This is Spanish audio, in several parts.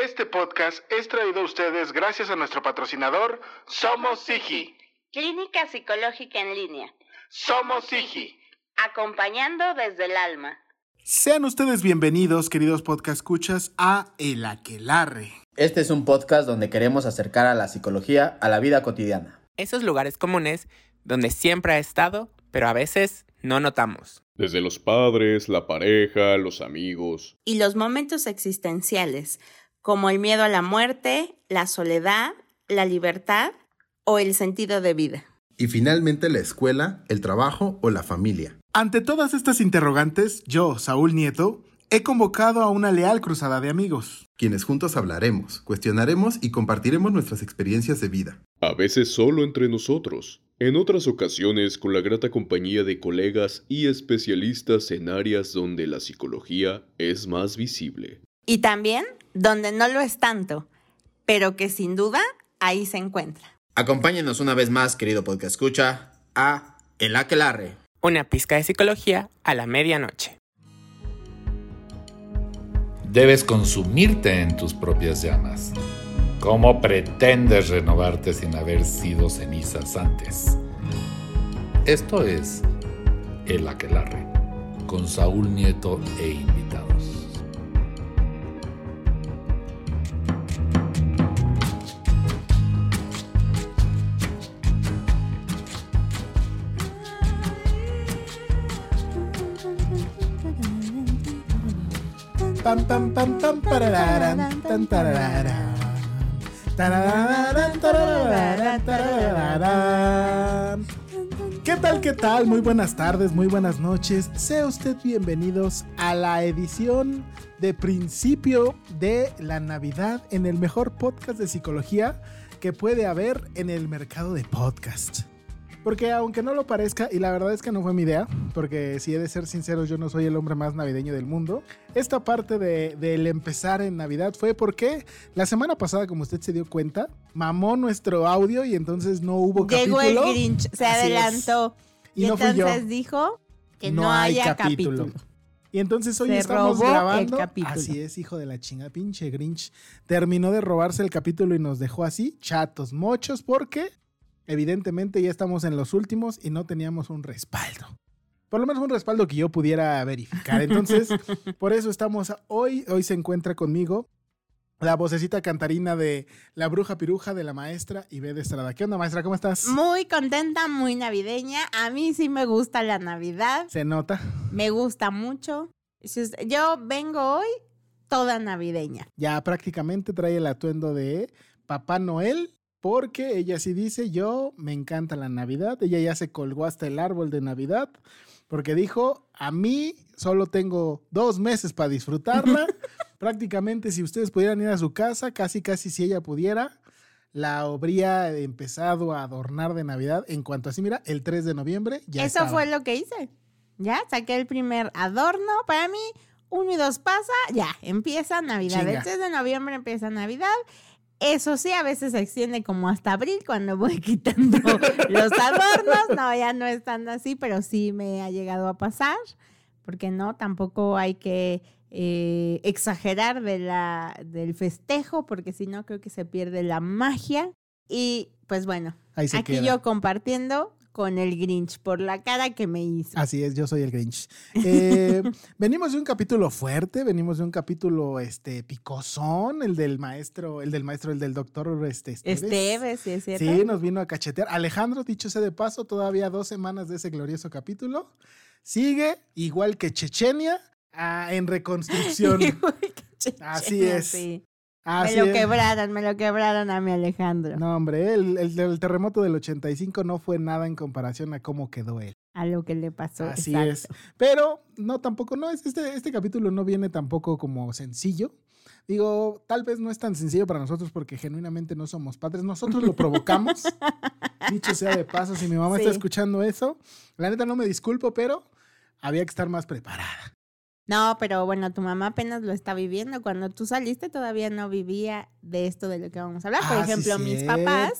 Este podcast es traído a ustedes gracias a nuestro patrocinador Somos Sigi. Clínica Psicológica en Línea. Somos Sigi. Acompañando desde el alma. Sean ustedes bienvenidos, queridos podcast escuchas, a El Aquelarre. Este es un podcast donde queremos acercar a la psicología a la vida cotidiana. Esos lugares comunes donde siempre ha estado, pero a veces no notamos. Desde los padres, la pareja, los amigos. Y los momentos existenciales, como el miedo a la muerte, la soledad, la libertad o el sentido de vida. Y finalmente la escuela, el trabajo o la familia. Ante todas estas interrogantes, yo, Saúl Nieto, he convocado a una leal cruzada de amigos. Quienes juntos hablaremos, cuestionaremos y compartiremos nuestras experiencias de vida. A veces solo entre nosotros, en otras ocasiones con la grata compañía de colegas y especialistas en áreas donde la psicología es más visible. Y también donde no lo es tanto, pero que sin duda ahí se encuentra. Acompáñenos una vez más, querido podcast escucha, a El Aquelarre. Una pizca de psicología a la medianoche. Debes consumirte en tus propias llamas. ¿Cómo pretendes renovarte sin haber sido cenizas antes? Esto es El Aquelarre, con Saúl Nieto e invitados. ¿Qué tal, qué tal? Muy buenas tardes, muy buenas noches. Sea usted bienvenidos a la edición de principio de la Navidad en el mejor podcast de psicología que puede haber en el mercado de podcast. Porque aunque no lo parezca, y la verdad es que no fue mi idea, porque si he de ser sincero, yo no soy el hombre más navideño del mundo. Esta parte de- del empezar en Navidad fue porque la semana pasada, como usted se dio cuenta, mamó nuestro audio y entonces no hubo Llegó capítulo. el Grinch, se Así es. adelantó. Y no entonces dijo que no, haya capítulo. Y entonces hoy Se estamos robó el grabando. capítulo. Así es, hijo de la chinga, pinche Grinch. Terminó de robarse el capítulo y nos dejó así, chatos, mochos, porque evidentemente ya estamos en los últimos y no teníamos un respaldo. Por lo menos un respaldo que yo pudiera verificar. Entonces, por eso estamos hoy. Hoy se encuentra conmigo la vocecita cantarina de la bruja piruja de la maestra Ibe de Estrada. ¿Qué onda, maestra? ¿Cómo estás? Muy contenta, muy navideña. A mí sí me gusta la Navidad. Se nota. Me gusta mucho. Yo vengo hoy toda navideña. ya prácticamente trae el atuendo de Papá Noel, porque ella sí dice, yo me encanta la Navidad, ella ya se colgó hasta el árbol de Navidad, porque dijo, a mí solo tengo dos meses para disfrutarla, prácticamente si ustedes pudieran ir a su casa, casi casi si ella pudiera, la habría empezado a adornar de Navidad en cuanto así, mira, el 3 de noviembre ya Eso estaba. fue lo que hice. Ya saqué el primer adorno. Para mí, uno y dos pasa, ya, empieza Navidad. Chinga. El 3 de noviembre empieza Navidad. Eso sí, a veces se extiende como hasta abril cuando voy quitando los adornos. No, ya no es tan así, pero sí me ha llegado a pasar. Porque no, tampoco hay que eh, exagerar de la, del festejo, porque si no creo que se pierde la magia. Y pues bueno, aquí queda. yo compartiendo con el Grinch por la cara que me hizo. Así es, yo soy el Grinch. Eh, venimos de un capítulo fuerte, venimos de un capítulo este picosón, el del maestro, el del maestro, el del doctor este, Esteves. Esteves, sí es cierto. Sí, nos vino a cachetear. Alejandro, dicho sea de paso, todavía dos semanas de ese glorioso capítulo. Sigue, igual que Chechenia, ah, en reconstrucción. Así es. Sí. Así me lo es. quebraron, me lo quebraron a mi Alejandro. No, hombre, el, el del terremoto del 85 no fue nada en comparación a cómo quedó él. A lo que le pasó. Así exacto. es. Pero no, tampoco, no, es- este, este capítulo no viene tampoco como sencillo. Digo, tal vez no es tan sencillo para nosotros porque genuinamente no somos padres. Nosotros lo provocamos. Dicho sea de paso, si mi mamá está escuchando eso, la neta no me disculpo, pero había que estar más preparada. No, pero bueno, tu mamá apenas lo está viviendo. Cuando tú saliste todavía no vivía de esto de lo que vamos a hablar. Por Ah, sí, ejemplo, mis papás,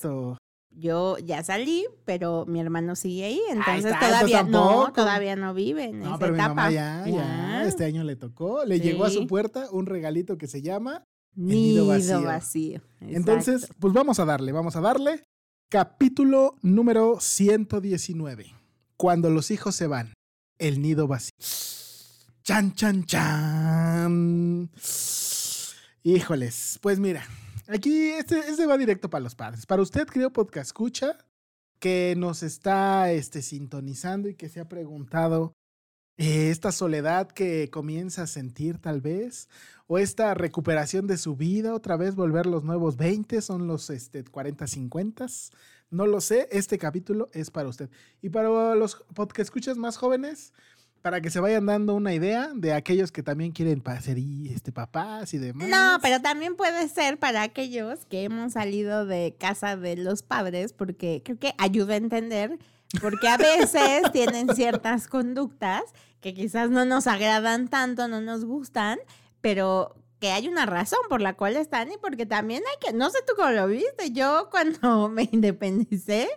yo ya salí, pero mi hermano sigue ahí. Entonces está, todavía no, todavía no vive en No, esa pero mi etapa. mamá ya, ya, este año le tocó. Le llegó a su puerta un regalito que se llama Nido, nido vacío. vacío. Entonces, pues vamos a darle, vamos a darle. Capítulo número 119. Cuando los hijos se van, el nido vacío. Chan, chan, chan. Híjoles, pues mira, aquí este, este va directo para los padres. Para usted, querido podcast escucha, que nos está este, sintonizando y que se ha preguntado eh, esta soledad que comienza a sentir tal vez, o esta recuperación de su vida, otra vez volver los nuevos 20, son los este, 40, 50, no lo sé, este capítulo es para usted. Y para los podcast escuchas más jóvenes, para que se vayan dando una idea de aquellos que también quieren ser este, papás y demás. No, pero también puede ser para aquellos que hemos salido de casa de los padres, porque creo que ayuda a entender, porque a veces tienen ciertas conductas que quizás no nos agradan tanto, no nos gustan, pero que hay una razón por la cual están y porque también hay que, no sé tú cómo lo viste, yo cuando me independicé,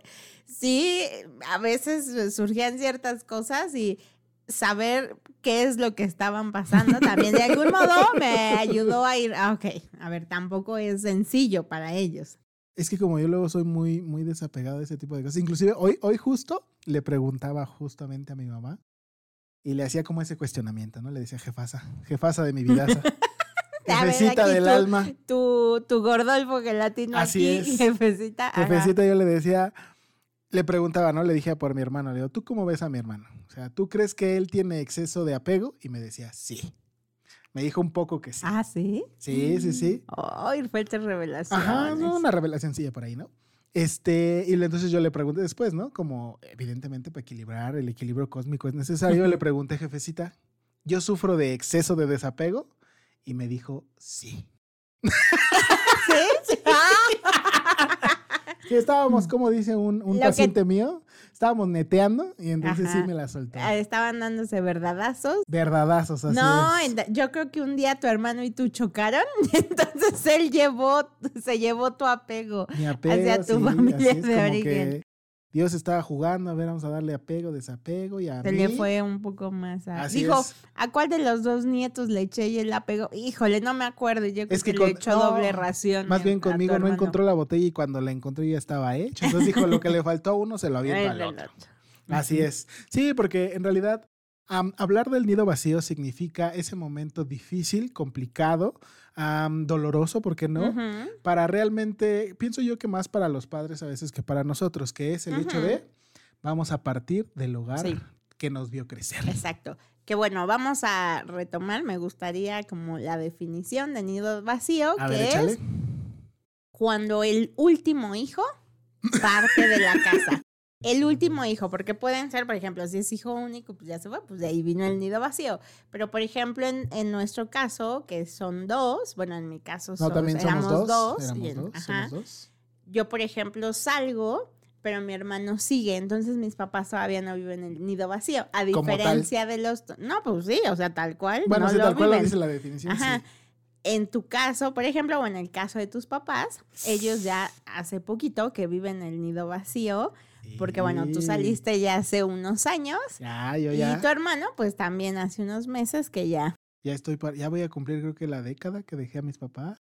sí, a veces surgían ciertas cosas y saber qué es lo que estaban pasando también de algún modo me ayudó a ir, ah, ok, a ver, tampoco es sencillo para ellos. Es que como yo luego soy muy, muy desapegado de ese tipo de cosas. Inclusive hoy, hoy justo le preguntaba justamente a mi mamá y le hacía como ese cuestionamiento, ¿no? Le decía, jefasa, jefasa de mi vidaza. Jefecita del alma. Tu, tu Gordolfo gelatino Así aquí, es. jefecita. ajá. Jefecita, yo le decía, le preguntaba, ¿no? Le dije por mi hermano, le digo, ¿tú cómo ves a mi hermano? O sea, ¿tú crees que él tiene exceso de apego? Y me decía, sí. Me dijo un poco que sí. Ah, ¿sí? Sí, sí, sí. Ay, fuertes revelaciones. Ajá, no, una revelación sencilla por ahí, ¿no? Este, y entonces yo le pregunté después, ¿no? Como evidentemente para equilibrar, el equilibrio cósmico es necesario, le pregunté, jefecita, ¿yo sufro de exceso de desapego? Y me dijo, sí. ¿Sí? Ah. Sí, estábamos, como dice un, un que- paciente mío, estábamos neteando y entonces sí me la soltó. Ah, Estaban dándose verdadazos. Verdadazos, así no, es. yo creo que un día tu hermano y tú chocaron, y entonces él llevó, se llevó tu apego. Mi apego, hacia tu sí, familia de origen. Dios estaba jugando, a ver, vamos a darle apego, desapego y a Se mí. le fue un poco más a... Así Dijo, es. ¿a cuál de los dos nietos le eché y la pegó? Híjole, no me acuerdo. Yo creo Es que que, con- le echó no, doble ración. Más bien conmigo no encontró la botella y cuando la encontré ya estaba hecha. Entonces dijo, lo que le faltó a uno se lo avienta al otro. Así es. Sí, porque en realidad am, hablar del nido vacío significa ese momento difícil, complicado, am, doloroso, ¿por qué no? Para realmente, pienso yo que más para los padres a veces que para nosotros, que es el hecho de vamos a partir del hogar Sí. que nos vio crecer. Exacto. Que bueno, vamos a retomar, me gustaría como la definición de nido vacío, A que ver, es échale. cuando el último hijo parte de la casa. El último hijo, porque pueden ser, por ejemplo, si es hijo único, pues ya se fue, pues de ahí vino el nido vacío. Pero, por ejemplo, en, en nuestro caso, que son dos, bueno, en mi caso No, son- también somos dos. Éramos en- dos, ajá. somos dos. yo, por ejemplo, salgo, pero mi hermano sigue, entonces mis papás todavía no viven en el nido vacío, a diferencia de los... No, pues sí, o sea, tal cual. Bueno, no lo tal cual lo dice la definición. Ajá. sí. En tu caso, por ejemplo, o en el caso de tus papás, ellos ya hace poquito que viven en el nido vacío, porque bueno, tú saliste ya hace unos años. Ya, yo Y ya. tu hermano, pues también hace unos meses que ya. Ya estoy, ya voy a cumplir creo que la década que dejé a mis papás.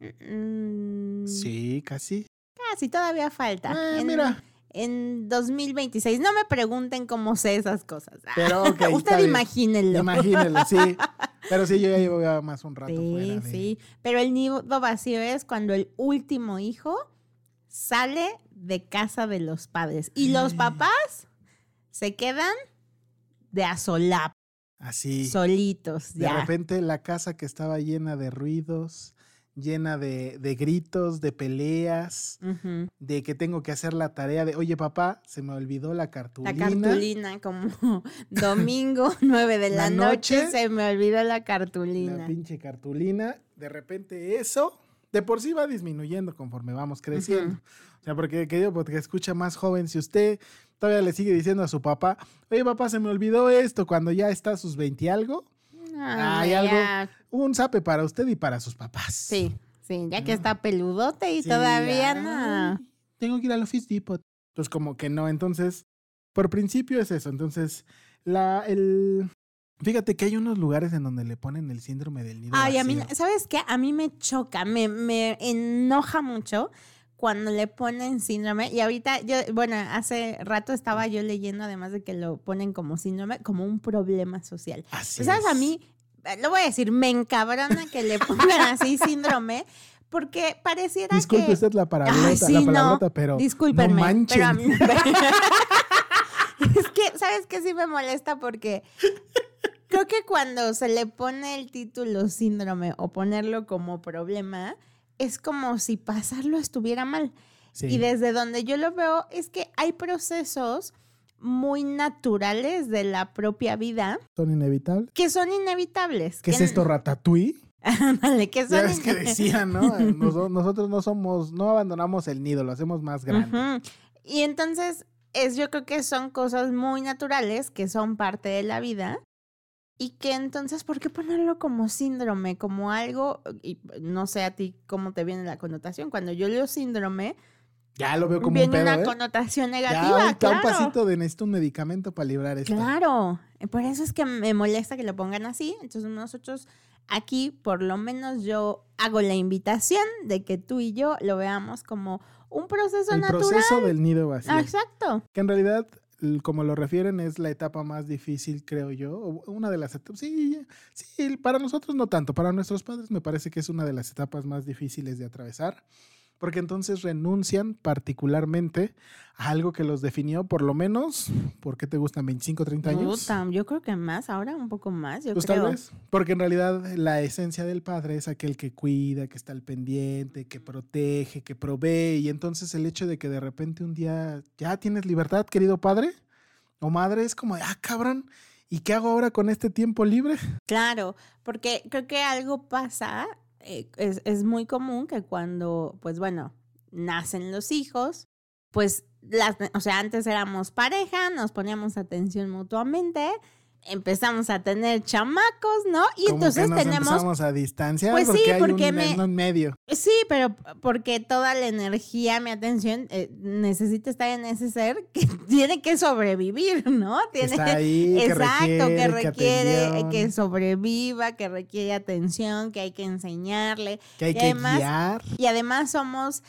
mm, Sí, casi. Casi todavía falta. Eh, en, mira. En 2026. No me pregunten cómo sé esas cosas. Pero, ok, está Usted imagínenlo. Imagínenlo, sí. Pero sí, yo ya llevo ya más un rato Sí, fuera de... sí. Pero el nido vacío es cuando el último hijo sale de casa de los padres. Y los papás se quedan de asolap, Así. solitos. de ya. repente la casa que estaba llena de ruidos, llena de, de gritos, de peleas, de que tengo que hacer la tarea de, oye papá, se me olvidó la cartulina. La cartulina, como domingo, 9 de la, La noche, noche, se me olvidó la La cartulina. pinche cartulina. De repente eso, de por sí va disminuyendo conforme vamos creciendo. O sea, porque querido, porque escucha más joven, si usted todavía le sigue diciendo a su papá, oye papá, se me olvidó esto cuando ya está a sus 20 y algo, Ay, Hay algo- un zape para usted y para sus papás. Sí, sí, ya que No. está peludote y Sí, todavía no. Tengo que ir al Office Depot. Entonces, como que no. Entonces, por principio es eso. Entonces, la, el, Fíjate que hay unos lugares en donde le ponen el síndrome del nido Ay, a mí. ¿sabes qué? A mí me choca, me, me enoja mucho cuando le ponen síndrome. Y ahorita, yo, bueno, hace rato estaba yo leyendo, además de que lo ponen como síndrome, como un problema social. Así ¿Sabes? A mí, eh, lo voy a decir, me encabrona que le pongan así síndrome, porque pareciera Disculpe que... usted la palabrota, Ay, sí, la no, pero Discúlpenme, no manchen. pero a mí- es que, ¿sabes qué? Sí me molesta porque creo que cuando se le pone el título síndrome o ponerlo como problema, es como si pasarlo estuviera mal. Sí. Y desde donde yo lo veo es que hay procesos muy naturales de la propia vida son inevitables. que son inevitables. ¿Qué es esto, Ratatouille? Ándale, que Ya son ves que decían, ¿no? Nos- nosotros no somos, no abandonamos el nido, lo hacemos más grande. Y entonces, es, yo creo que son cosas muy naturales que son parte de la vida. Y que entonces, ¿por qué ponerlo como síndrome? Como algo, y no sé a ti cómo te viene la connotación. Cuando yo leo síndrome, Ya lo veo como un viene pedo, una ¿eh? connotación Ya, negativa. un, claro. un pasito de necesito un medicamento para librar esto. Claro, eh, por eso es que me molesta que lo pongan así. Entonces nosotros aquí, por lo menos yo hago la invitación de que tú y yo lo veamos como un proceso El natural. proceso del nido vacío. Ah, exacto. Que en realidad, como lo refieren, es la etapa más difícil, creo yo. Una de las etapas. Sí, sí, para nosotros no tanto. Para nuestros padres me parece que es una de las etapas más difíciles de atravesar. Porque entonces renuncian particularmente a algo que los definió, por lo menos, ¿por qué te gustan 25, 30 años? Puta, yo creo que más, ahora un poco más, yo Pues creo. tal vez, porque en realidad la esencia del padre es aquel que cuida, que está al pendiente, que protege, que provee, y entonces el hecho de que de repente un día ya tienes libertad, querido padre o madre, es como, ah, cabrón, ¿y qué hago ahora con este tiempo libre? Claro, porque creo que algo pasa, eh, es, es muy común que cuando, pues bueno, nacen los hijos, pues, las, o sea, antes éramos pareja, nos poníamos atención mutuamente, empezamos a tener chamacos, ¿no? Y Como entonces que nos tenemos empezamos a distanciar Pues sí, porque hay porque un, me- en un medio. Sí, pero porque toda la energía, mi atención, eh, necesita estar en ese ser que tiene que sobrevivir, ¿no? Tiene, está ahí, exacto, que requiere, requiere eh, que sobreviva, que requiere atención, que hay que enseñarle. que hay y que además- guiar. Y además somos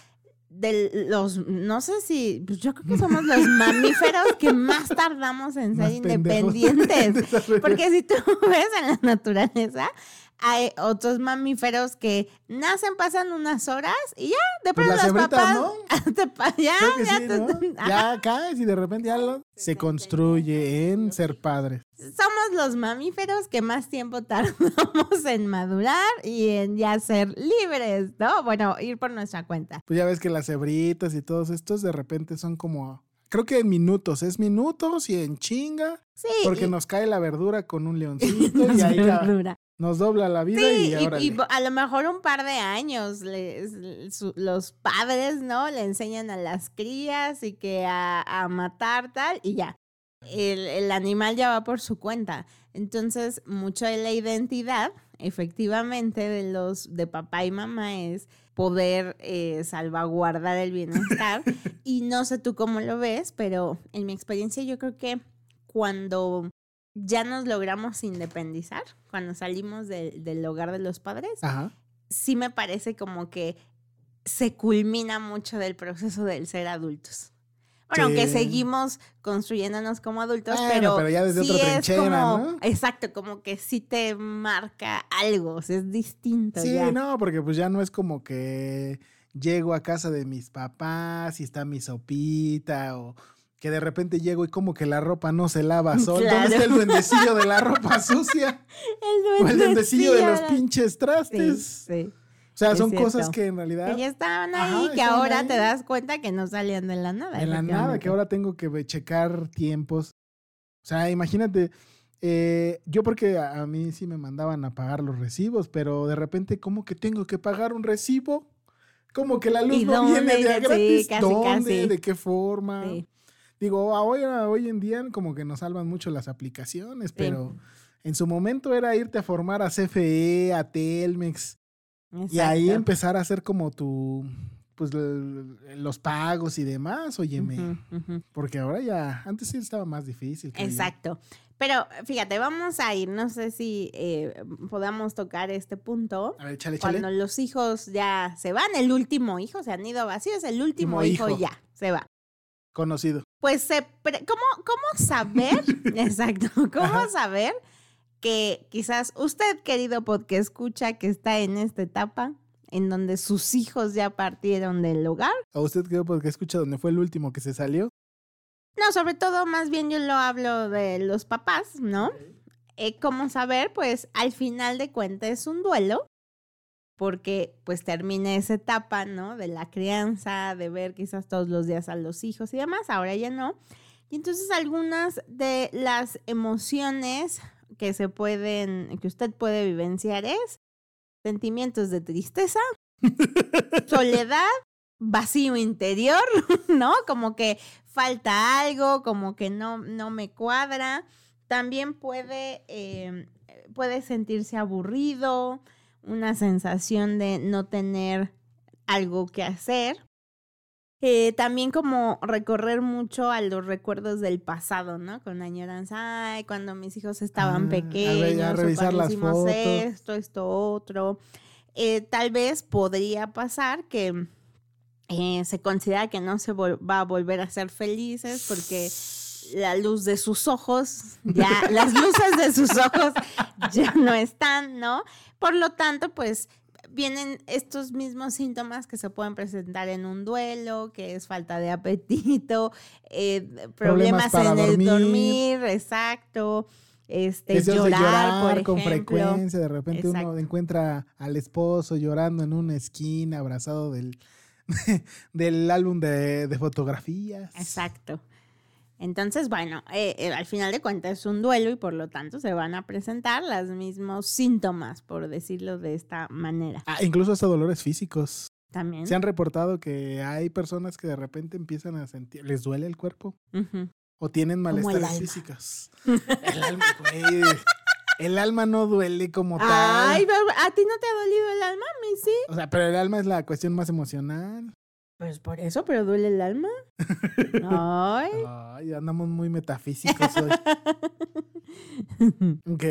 de los, no sé si, pues yo creo que somos los mamíferos que más tardamos en ser Más independientes. Porque si tú ves en la naturaleza, hay otros mamíferos que nacen, pasan unas horas y ya, de Pues pronto las los papás. ¿no? te ya, ya sí, te-. Ya caes y de repente ya lo- se construye en ser padre. Somos los mamíferos que más tiempo tardamos en madurar y en ya ser libres, ¿no? Bueno, ir por nuestra cuenta. Pues ya ves que las cebritas y todos estos de repente son como, creo que en minutos, es minutos y en chinga, Sí. porque y- nos cae la verdura con un leoncito y ahí verdura. nos dobla la vida Sí, y y, y a lo mejor un par de años les- su- los padres, ¿no? Le enseñan a las crías y que a, a matar tal y ya. El, el animal ya va por su cuenta. Entonces, mucho de la identidad, efectivamente, de los de papá y mamá es poder eh, salvaguardar el bienestar. y no sé tú cómo lo ves, pero en mi experiencia yo creo que cuando ya nos logramos independizar, cuando salimos de- del hogar de los padres, Ajá. sí me parece como que se culmina mucho del proceso del ser adultos. Bueno, aunque Sí. seguimos construyéndonos como adultos, Bueno, pero, pero ya desde sí otra trinchera, como, ¿no? exacto, como que sí te marca algo, o sea, es distinto. Sí, ya. no, porque pues ya no es como que llego a casa de mis papás y está mi sopita o que de repente llego y como que la ropa no se lava sola. ¿Dónde Claro. está el duendecillo de la ropa sucia? El O el duendecillo de los duendecillo, pinches Sí, trastes. sí. O sea, es son cierto. cosas que en realidad Que ya estaban Ajá, ahí, que ahora ahí. te das cuenta que no salían de la nada. En la nada, que ahora tengo que checar tiempos. O sea, imagínate, eh, yo porque a, a mí sí me mandaban a pagar los recibos, pero de repente, ¿cómo que tengo que pagar un recibo? Como que la luz ¿Y no dónde? viene de a Sí, gratis. casi, ¿Dónde? casi. ¿De qué forma? Sí. Digo, a hoy, a hoy en día como que nos salvan mucho las aplicaciones, pero en su momento era irte a formar a CFE, a Telmex, y ahí empezar a hacer como tu, pues los pagos y demás, óyeme. Porque ahora ya, antes sí estaba más difícil. yo. Exacto. Pero fíjate, vamos a ir, no sé si eh, podamos tocar este punto. A ver, échale. Cuando los hijos ya se van, el último hijo se han ido vacíos, el último hijo, hijo. ya se va. Conocido. Pues ¿cómo, ¿cómo saber? Exacto, ¿cómo Ajá. saber que quizás usted, querido podcast escucha, que está en esta etapa en donde sus hijos ya partieron del hogar? ¿A usted creo porque escucha donde fue el último que se salió? No, sobre todo, más bien yo lo hablo de los papás, ¿no? Eh, ¿Cómo saber? Pues al final de cuentas es un duelo, porque pues termina esa etapa, ¿no? De la crianza, de ver quizás todos los días a los hijos y demás, ahora ya no. Y entonces algunas de las emociones que se pueden, que usted puede vivenciar es sentimientos de tristeza, soledad, vacío interior, ¿no? Como que falta algo, como que no, no me cuadra. También puede, eh, puede sentirse aburrido, una sensación de no tener algo que hacer. Eh, también como recorrer mucho a los recuerdos del pasado, ¿no? Con añoranza, ay, cuando mis hijos estaban Ah, pequeños, a revisar las hicimos fotos. esto, esto, otro. Eh, tal vez podría pasar que eh, se considera que no se va a volver a ser felices porque la luz de sus ojos, ya, las luces de sus ojos ya no están, ¿no? Por lo tanto, pues vienen estos mismos síntomas que se pueden presentar en un duelo, que es falta de apetito, eh, problemas, en el dormir. exacto, este, Deseos de llorar, por con ejemplo. frecuencia. De repente uno encuentra al esposo llorando en una esquina, abrazado del, del álbum de, de fotografías. Exacto. Entonces, bueno, eh, eh, al final de cuentas es un duelo y por lo tanto se van a presentar los mismos síntomas, por decirlo de esta manera. Ah, incluso hasta dolores físicos. También. Se han reportado que hay personas que de repente empiezan a sentir, les duele el cuerpo o tienen malestares físicos. El alma, güey. El alma no duele como tal. Ay, ¿a ti no te ha dolido el alma? A mí sí. O sea, pero el alma es la cuestión más emocional. Pues por eso, pero duele el alma. Ay. Ay, andamos muy metafísicos hoy. Ok.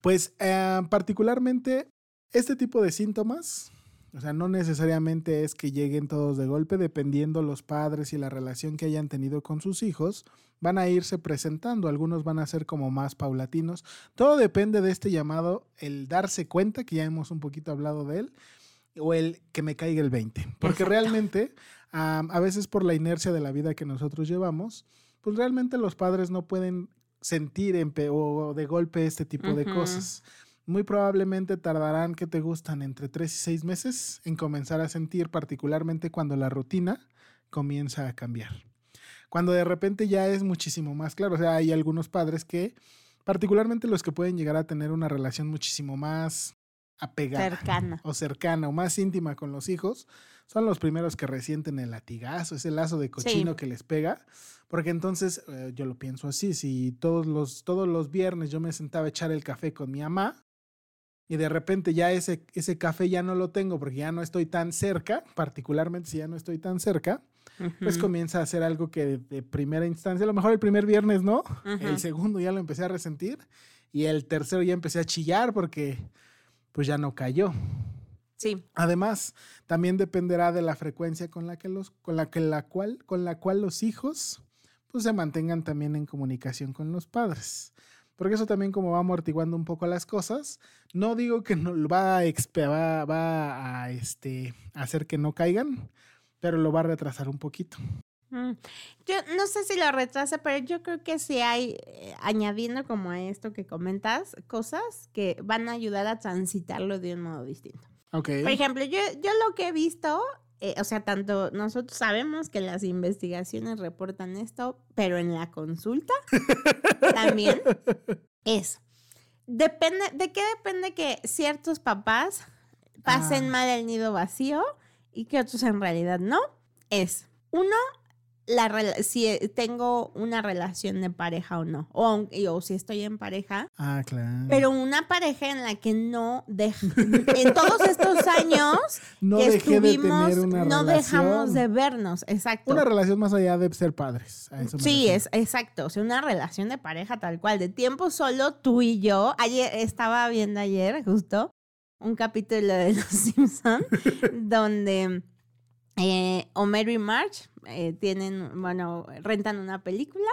Pues eh, particularmente este tipo de síntomas, o sea, no necesariamente es que lleguen todos de golpe, dependiendo los padres y la relación que hayan tenido con sus hijos, van a irse presentando, algunos van a ser como más paulatinos. Todo depende de este llamado, el darse cuenta, que ya hemos un poquito hablado de él, o el que me caiga el 20. Porque Exacto. realmente, a veces por la inercia de la vida que nosotros llevamos, pues realmente los padres no pueden sentir en o de golpe este tipo de cosas. Muy probablemente tardarán, que te gustan? Entre 3 y 6 meses en comenzar a sentir, particularmente cuando la rutina comienza a cambiar. Cuando de repente ya es muchísimo más claro. O sea, hay algunos padres que, particularmente los que pueden llegar a tener una relación muchísimo más apegada Cercana. o cercana o más íntima con los hijos, son los primeros que resienten el latigazo, ese lazo de cochino Sí. que les pega, porque entonces eh, yo lo pienso así, si todos los, todos los viernes yo me sentaba a echar el café con mi mamá y de repente ya ese, ese café ya no lo tengo porque ya no estoy tan cerca, particularmente si ya no estoy tan cerca, pues comienza a ser algo que de, de primera instancia, a lo mejor el primer viernes no, el segundo ya lo empecé a resentir y el tercero ya empecé a chillar porque pues ya no cayó. Sí. Además, también dependerá de la frecuencia con la que los, con la que la cual, con la cual los hijos, pues se mantengan también en comunicación con los padres. Porque eso también como va amortiguando un poco las cosas. No digo que no va a, va, va a este, hacer que no caigan, pero lo va a retrasar un poquito. Yo no sé si lo retrasa, pero yo creo que sí hay, eh, añadiendo como a esto que comentas, cosas que van a ayudar a transitarlo de un modo distinto. Ok. Por ejemplo, yo, yo lo que he visto, eh, o sea, tanto nosotros sabemos que las investigaciones reportan esto, pero en la consulta también es, depende, ¿de qué depende que ciertos papás pasen Ah. mal el nido vacío y que otros en realidad no? Es, uno, la si eh, tengo una relación de pareja o no, o, si estoy en pareja, Ah, claro. pero una pareja en la que no deja, en todos estos años no que dejé de estuvimos, tener una no relación. dejamos de vernos, exacto. Una relación más allá de ser padres. a eso me Sí, refiero. es exacto, o sea, una relación de pareja tal cual, de tiempo solo tú y yo. Ayer estaba viendo ayer justo un capítulo de Los Simpson donde eh, y Marge eh, tienen, bueno, rentan una película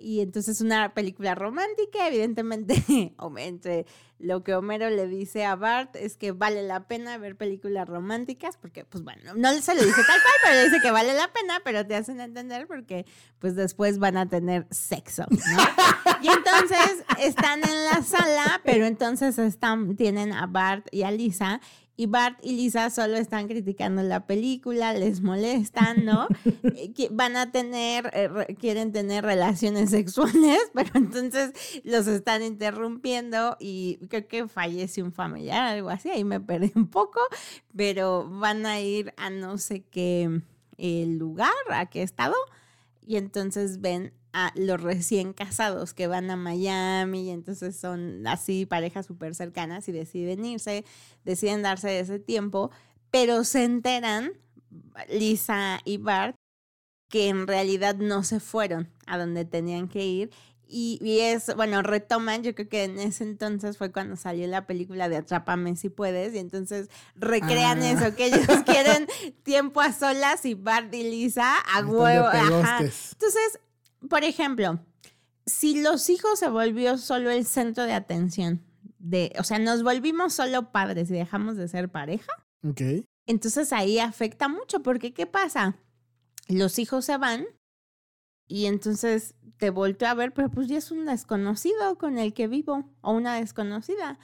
y entonces una película romántica, evidentemente, entre lo que Homero le dice a Bart es que vale la pena ver películas románticas, porque, pues bueno, no se lo dice tal cual, pero le dice que vale la pena, pero te hacen entender porque, pues después van a tener sexo, ¿no? Y entonces están en la sala, pero entonces están, tienen a Bart y a Lisa. Y Bart y Lisa solo están criticando la película, les molestan, ¿no? Eh, Van a tener, eh, re- quieren tener relaciones sexuales, pero entonces los están interrumpiendo y creo que fallece un familiar, algo así, ahí me perdí un poco, pero van a ir a no sé qué eh, lugar, a qué estado, y entonces ven a los recién casados que van a Miami y entonces son así parejas súper cercanas y deciden irse, deciden darse ese tiempo, pero se enteran, Lisa y Bart, que en realidad no se fueron a donde tenían que ir. Y, y es, bueno, retoman, yo creo que en ese entonces fue cuando salió la película de Atrápame si puedes, y entonces recrean Ah. eso, que ellos quieren tiempo a solas y Bart y Lisa a huevo. ajá. Entonces, por ejemplo, si los hijos se volvió solo el centro de atención, de, o sea, nos volvimos solo padres y dejamos de ser pareja, Ok. entonces ahí afecta mucho, porque ¿qué pasa? Los hijos se van y entonces te volteo a ver, pero pues ya es un desconocido con el que vivo o una desconocida,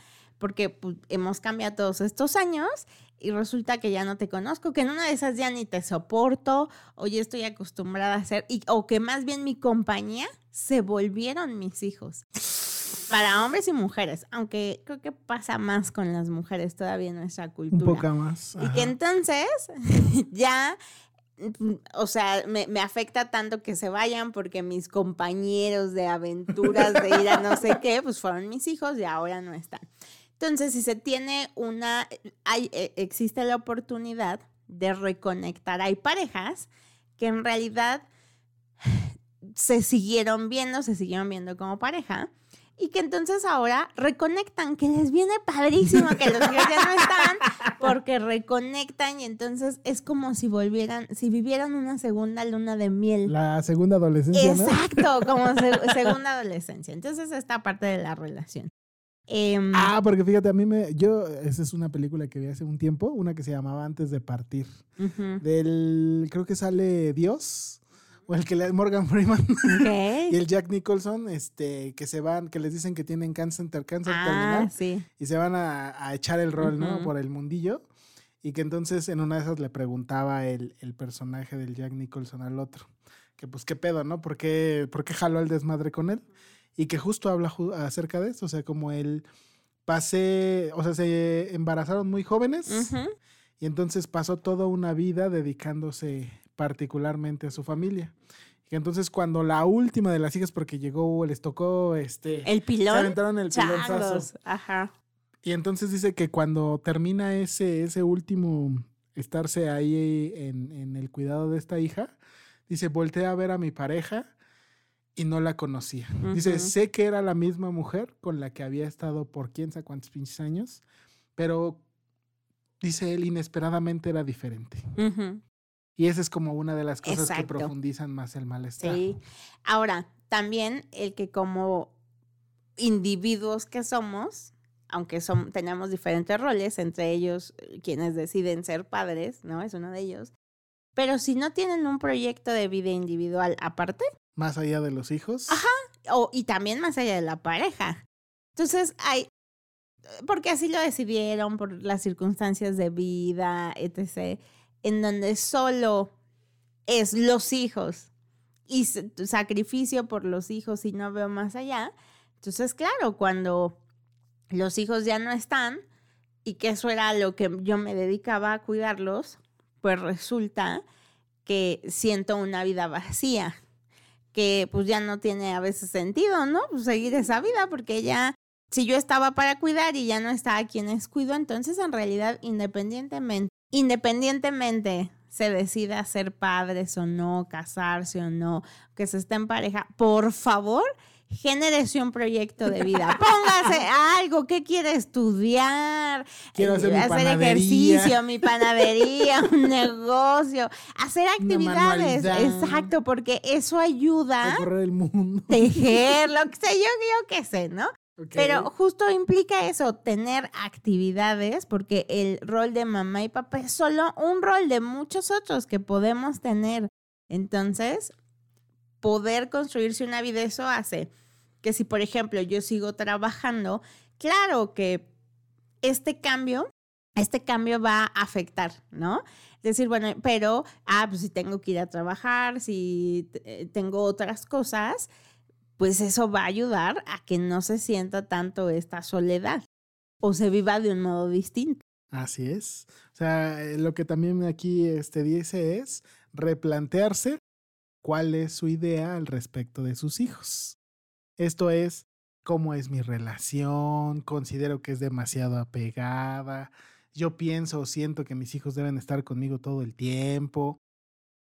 porque pues, hemos cambiado todos estos años y resulta que ya no te conozco, que en una de esas ya ni te soporto o ya estoy acostumbrada a hacer, y, o que más bien mi compañía se volvieron mis hijos. Para hombres y mujeres, aunque creo que pasa más con las mujeres todavía en nuestra Un cultura. poco más. Y que entonces ya, mm, o sea, me, me afecta tanto que se vayan porque mis compañeros de aventuras, de ir a no sé qué, pues fueron mis hijos y ahora no están. Entonces, si se tiene una, hay, eh, existe la oportunidad de reconectar. Hay parejas que en realidad se siguieron viendo, se siguieron viendo como pareja. Y que entonces ahora reconectan, que les viene padrísimo que los hijos ya no están, porque reconectan y entonces es como si volvieran, si vivieran una segunda luna de miel. La segunda adolescencia, ¿no? Exacto, como se- segunda adolescencia. Entonces esta parte de la relación. Em, Ah, porque fíjate, a mí me. Yo, esa es una película que vi hace un tiempo, una que se llamaba Antes de Partir. ujú, Del. Creo que sale Dios, o el que le. Morgan Freeman ok. y el Jack Nicholson, este, que se van, que les dicen que tienen cáncer, cáncer Ah, terminal sí. y se van a, a echar el rol, ¿no? Ujú. Por el mundillo. Y que entonces en una de esas le preguntaba el, el personaje del Jack Nicholson al otro, que pues qué pedo, ¿no? ¿Por qué, por qué jaló el desmadre con él? Y que justo habla ju- acerca de eso, o sea, como él pasé, o sea, se embarazaron muy jóvenes Ujú, y entonces pasó toda una vida dedicándose particularmente a su familia. Y entonces cuando la última de las hijas, porque llegó, les tocó, este... El se pilón. aventaron el pilonzazo. Changos, Ajá. Y entonces dice que cuando termina ese, ese último estarse ahí en, en el cuidado de esta hija, dice, volteé a ver a mi pareja y no la conocía. Dice, sé que era la misma mujer con la que había estado por quién sabe cuántos pinches años, pero dice él, inesperadamente era diferente. Y esa es como una de las cosas que profundizan más el malestar. Sí. Ahora, también el que como individuos que somos, aunque son, tenemos diferentes roles, entre ellos eh, quienes deciden ser padres, ¿no? Es uno de ellos. Pero si no tienen un proyecto de vida individual aparte, Más allá de los hijos. Ajá. o, y también más allá de la pareja. Entonces hay, porque así lo decidieron, por las circunstancias de vida, etc., en donde solo es los hijos y sacrificio por los hijos y no veo más allá. Entonces, claro, cuando los hijos ya no están y que eso era lo que yo me dedicaba a cuidarlos, pues resulta que siento una vida vacía, que pues ya no tiene a veces sentido, ¿no? Pues seguir esa vida porque ya si yo estaba para cuidar y ya no estaba quienes cuido, entonces en realidad independientemente, independientemente se decida ser padres o no, casarse o no, que se esté en pareja, por favor, genérese un proyecto de vida. Póngase algo, ¿qué quiere estudiar? Quiero hacer mi panadería. ejercicio, mi panadería, un negocio, hacer actividades. Exacto, porque eso ayuda el mundo. tejer, lo que sé, yo, yo qué sé, ¿no? Pero justo implica eso, tener actividades, porque el rol de mamá y papá es solo un rol de muchos otros que podemos tener. Entonces, poder construirse una vida, eso hace que si, por ejemplo, yo sigo trabajando, claro que este cambio, este cambio va a afectar, ¿no? Es decir, bueno, pero, ah, pues si tengo que ir a trabajar, si eh, tengo otras cosas, pues eso va a ayudar a que no se sienta tanto esta soledad o se viva de un modo distinto. Así es. O sea, eh, lo que también aquí este, dice es replantearse cuál es su idea al respecto de sus hijos. Esto es, cómo es mi relación, considero que es demasiado apegada, yo pienso o siento que mis hijos deben estar conmigo todo el tiempo.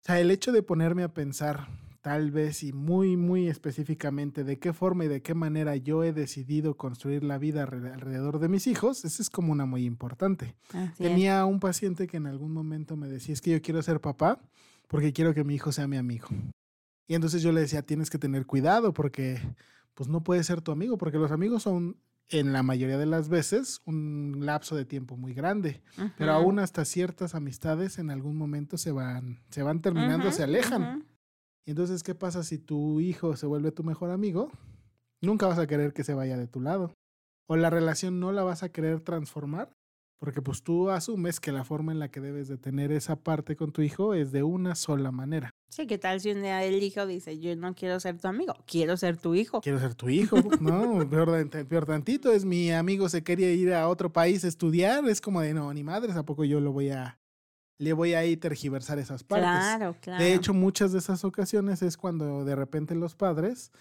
O sea, el hecho de ponerme a pensar tal vez y muy, muy específicamente de qué forma y de qué manera yo he decidido construir la vida alre- alrededor de mis hijos, esa es como una muy importante. Así es. Tenía un paciente que en algún momento me decía, es que yo quiero ser papá porque quiero que mi hijo sea mi amigo. Y entonces yo le decía, tienes que tener cuidado porque pues no puede ser tu amigo, porque los amigos son en la mayoría de las veces un lapso de tiempo muy grande, pero aún hasta ciertas amistades en algún momento se van, se van terminando, se alejan. Y entonces, ¿qué pasa si tu hijo se vuelve tu mejor amigo? Nunca vas a querer que se vaya de tu lado. O la relación no la vas a querer transformar, porque pues tú asumes que la forma en la que debes de tener esa parte con tu hijo es de una sola manera. Sí, ¿qué tal si un día el hijo dice, yo no quiero ser tu amigo, quiero ser tu hijo? Quiero ser tu hijo, ¿no? Peor, tan- peor tantito es mi amigo se quería ir a otro país a estudiar, es como de no, ni madres, ¿a poco yo lo voy a, le voy a ir tergiversar esas partes? Claro, claro. De hecho, muchas de esas ocasiones es cuando de repente los padres,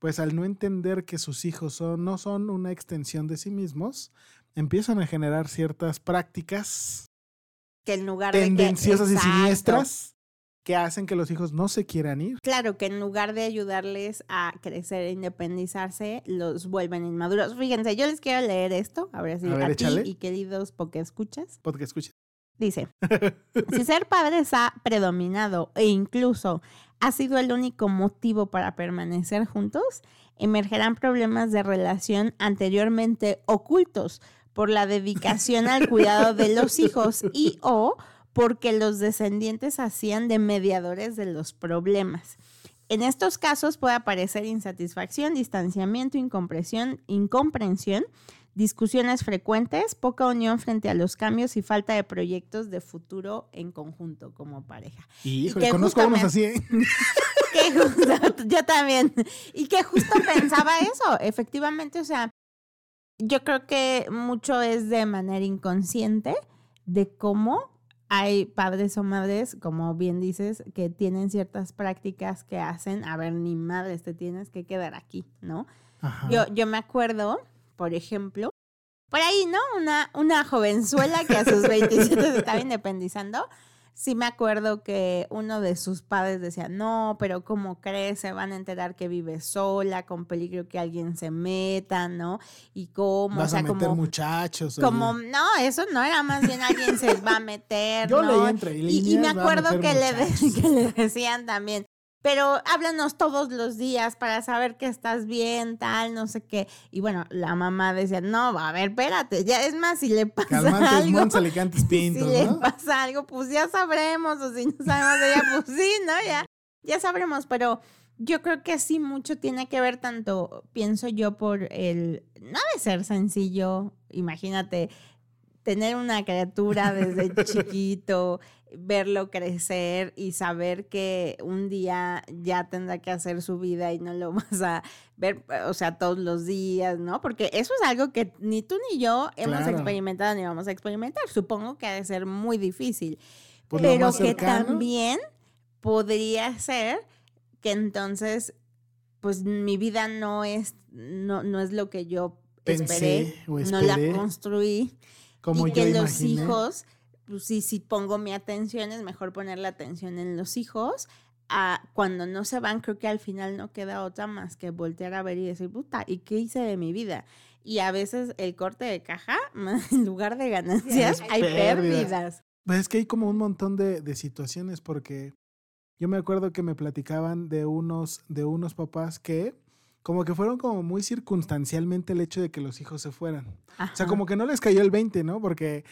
pues al no entender que sus hijos son, no son una extensión de sí mismos, empiezan a generar ciertas prácticas que en lugar de que- tendenciosas y siniestras que hacen que los hijos no se quieran ir. Claro, que en lugar de ayudarles a crecer e independizarse, los vuelven inmaduros. Fíjense, yo les quiero leer esto, ahora sí, A a, ver, ti y queridos porque escuchas. Porque escuchen. Dice, si ser padres ha predominado e incluso ha sido el único motivo para permanecer juntos, emergerán problemas de relación anteriormente ocultos por la dedicación al cuidado de los hijos y o porque los descendientes hacían de mediadores de los problemas. En estos casos puede aparecer insatisfacción, distanciamiento, incomprensión, incomprensión, discusiones frecuentes, poca unión frente a los cambios y falta de proyectos de futuro en conjunto como pareja. Y que conozco a unos así, ¿eh? Que justo- yo también. Y que justo pensaba eso, efectivamente, o sea, yo creo que mucho es de manera inconsciente de cómo hay padres o madres, como bien dices, que tienen ciertas prácticas que hacen, a ver, ni madres, te tienes que quedar aquí, ¿no? Ajá. Yo, yo me acuerdo, por ejemplo, por ahí, ¿no? Una, una jovenzuela que a sus 27 se estaba independizando. Sí me acuerdo que uno de sus padres decía, no, pero ¿cómo crees? Se van a enterar que vive sola, con peligro que alguien se meta, ¿no? Y cómo, Vas o sea, a meter como, muchachos. como, no, eso no era más bien alguien se va a meter, Yo ¿no? leí entre Y, y me acuerdo que le, de- que le decían también, pero háblanos todos los días para saber que estás bien, tal, no sé qué. Y bueno, la mamá decía, no, a ver, espérate, ya es más, si le pasa Calmantes, algo, Montes, Alicantes, si Pintos, le ¿no? pasa algo, pues ya sabremos, o si no sabemos de ella, pues sí, ¿no? Ya, ya sabremos, pero yo creo que sí mucho tiene que ver tanto, pienso yo, por el, no ha de ser sencillo, imagínate, tener una criatura desde chiquito, verlo crecer y saber que un día ya tendrá que hacer su vida y no lo vas a ver, o sea, todos los días, ¿no? Porque eso es algo que ni tú ni yo hemos Claro. experimentado ni vamos a experimentar. Supongo que ha de ser muy difícil. Pues pero que cercano. también podría ser que entonces, pues mi vida no es, no, no es lo que yo Pensé esperé, o no la construí. Como y yo que los hijos, pues sí, si pongo mi atención, es mejor poner la atención en los hijos. A, cuando no se van, creo que al final no queda otra más que voltear a ver y decir, puta, ¿y qué hice de mi vida? Y a veces el corte de caja, en lugar de ganancias, hay Pérdidas. pérdidas. Pues es que hay como un montón de, de situaciones porque yo me acuerdo que me platicaban de unos, de unos papás que como que fueron como muy circunstancialmente el hecho de que los hijos se fueran. O sea, como que no les cayó el 20, ¿no? Porque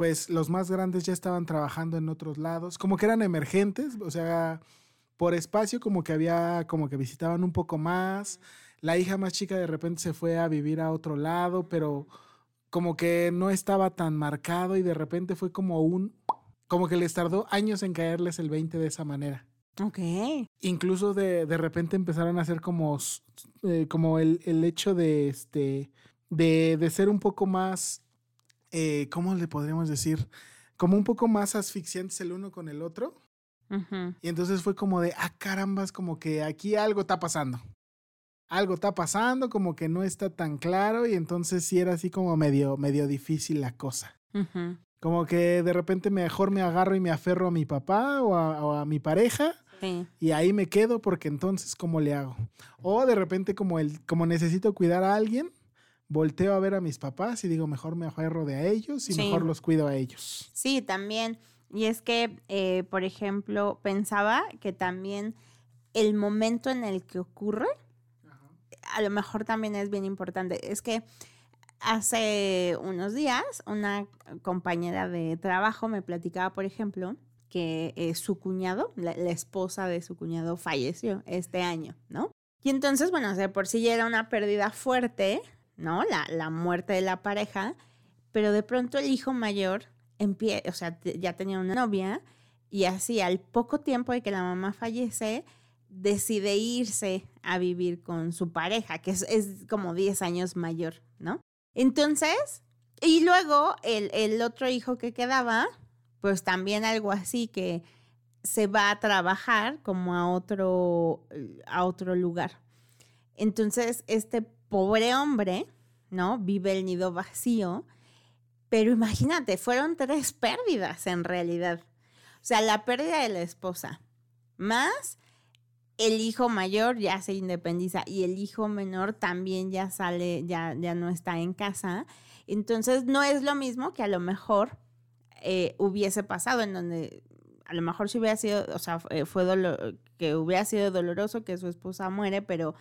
pues los más grandes ya estaban trabajando en otros lados, como que eran emergentes, o sea, por espacio como que había, como que visitaban un poco más. La hija más chica de repente se fue a vivir a otro lado, pero como que no estaba tan marcado y de repente fue como un, como que les tardó años en caerles el 20 de esa manera. Ok. Incluso de, de repente empezaron a hacer como, eh, como el, el hecho de, este, de, de ser un poco más, eh, ¿cómo le podríamos decir? Como un poco más asfixiantes el uno con el otro. Y entonces fue como de, ah, carambas, como que aquí algo está pasando. Algo está pasando, como que no está tan claro y entonces sí era así como medio, medio difícil la cosa. Como que de repente mejor me agarro y me aferro a mi papá o a, o a mi pareja Sí. y ahí me quedo porque entonces ¿cómo le hago? O de repente como, el, como necesito cuidar a alguien, volteo a ver a mis papás y digo, mejor me aferro de a ellos y Sí. mejor los cuido a ellos. Sí, también. Y es que, eh, por ejemplo, pensaba que también el momento en el que ocurre, a lo mejor también es bien importante. Es que hace unos días una compañera de trabajo me platicaba, por ejemplo, que eh, su cuñado, la, la esposa de su cuñado, falleció este año, ¿no? Y entonces, bueno, o sea, por sí ya era una pérdida fuerte, ¿no? La, la muerte de la pareja, pero de pronto el hijo mayor empie o sea, ya tenía una novia y así al poco tiempo de que la mamá fallece, decide irse a vivir con su pareja, que es, es como 10 años mayor, ¿no? Entonces, y luego el, el otro hijo que quedaba, pues también algo así que se va a trabajar como a otro, a otro lugar. Entonces, este pobre hombre, ¿no? Vive el nido vacío, pero imagínate, fueron tres pérdidas en realidad. O sea, la pérdida de la esposa, más el hijo mayor ya se independiza y el hijo menor también ya sale, ya, ya no está en casa. Entonces, no es lo mismo que a lo mejor eh, hubiese pasado en donde a lo mejor si hubiera sido, o sea, fue, fue dolo- que hubiera sido doloroso que su esposa muere, pero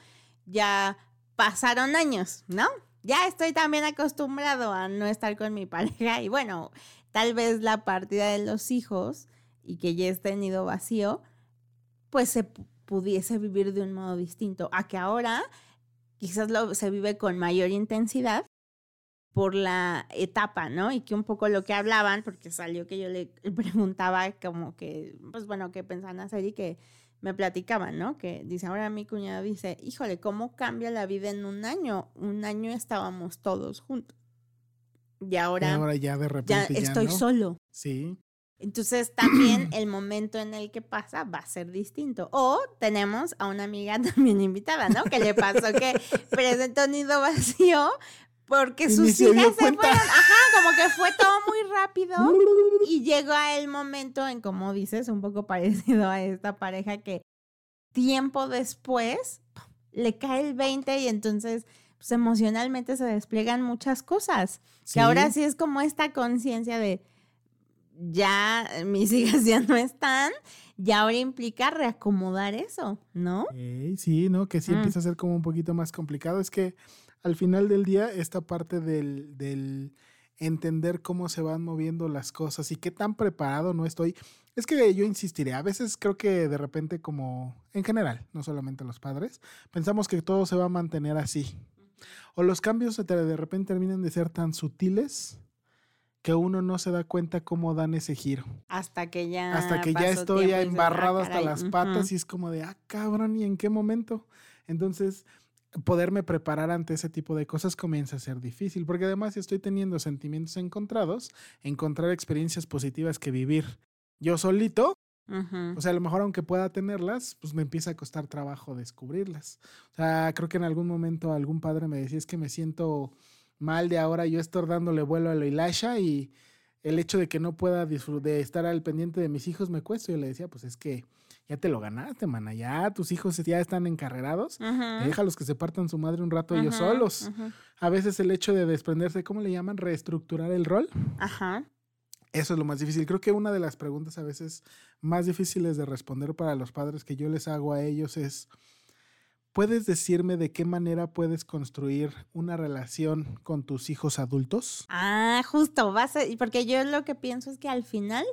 ya pasaron años, ¿no? Ya estoy también acostumbrado a no estar con mi pareja y bueno, tal vez la partida de los hijos y que ya esté nido vacío, pues se pu- pudiese vivir de un modo distinto a que ahora quizás lo, se vive con mayor intensidad por la etapa, ¿no? Y que un poco lo que hablaban, porque salió que yo le preguntaba como que, pues bueno, qué pensaban hacer y que me platicaban, ¿no? Que dice, ahora mi cuñado dice, híjole, ¿cómo cambia la vida en un año? Un año estábamos todos juntos. Y Y ahora, ahora ya de repente ya, estoy no. solo. Sí. Entonces también el momento en el que pasa va a ser distinto. O tenemos a una amiga también invitada, ¿no? Que le pasó que presentó nido vacío porque Y sus se hijas se cuenta. fueron. Ajá, como que fue todo muy rápido. Y llegó el momento en, como dices, un poco parecido a esta pareja que tiempo después le cae el 20 y entonces pues, emocionalmente se despliegan muchas cosas. Que ahora sí es como esta conciencia de ya mis hijas ya no están, y ahora implica reacomodar eso, ¿no? Ok, sí, ¿no? Que sí Mm. empieza a ser como un poquito más complicado. Es que al final del día, esta parte del, del entender cómo se van moviendo las cosas y qué tan preparado no estoy. Es que yo insistiré, a veces creo que de repente como en general, no solamente los padres, pensamos que todo se va a mantener así. O los cambios de repente terminan de ser tan sutiles que uno no se da cuenta cómo dan ese giro. Hasta que ya. Hasta que ya estoy ya dices, embarrado "Ah, hasta caray". las patas y es como de, ah, cabrón, ¿y en qué momento? Entonces, poderme preparar ante ese tipo de cosas comienza a ser difícil, porque además si estoy teniendo sentimientos encontrados, encontrar experiencias positivas que vivir yo solito, Ujú. O sea, a lo mejor aunque pueda tenerlas, pues me empieza a costar trabajo descubrirlas. O sea, creo que en algún momento algún padre me decía, es que me siento mal de ahora yo estar dándole vuelo a la hilasha y el hecho de que no pueda disfrutar de estar al pendiente de mis hijos me cuesta. Yo le decía, pues es que ya te lo ganaste, mana, ya tus hijos ya están encarrerados. Ujú. Déjalos que se partan su madre un rato ellos solos. A veces el hecho de desprenderse, ¿cómo le llaman? Reestructurar el rol. Ajá. Eso es lo más difícil. Creo que una de las preguntas a veces más difíciles de responder para los padres que yo les hago a ellos es, ¿puedes decirme de qué manera puedes construir una relación con tus hijos adultos? Ah, justo, vas a- porque yo lo que pienso es que al final,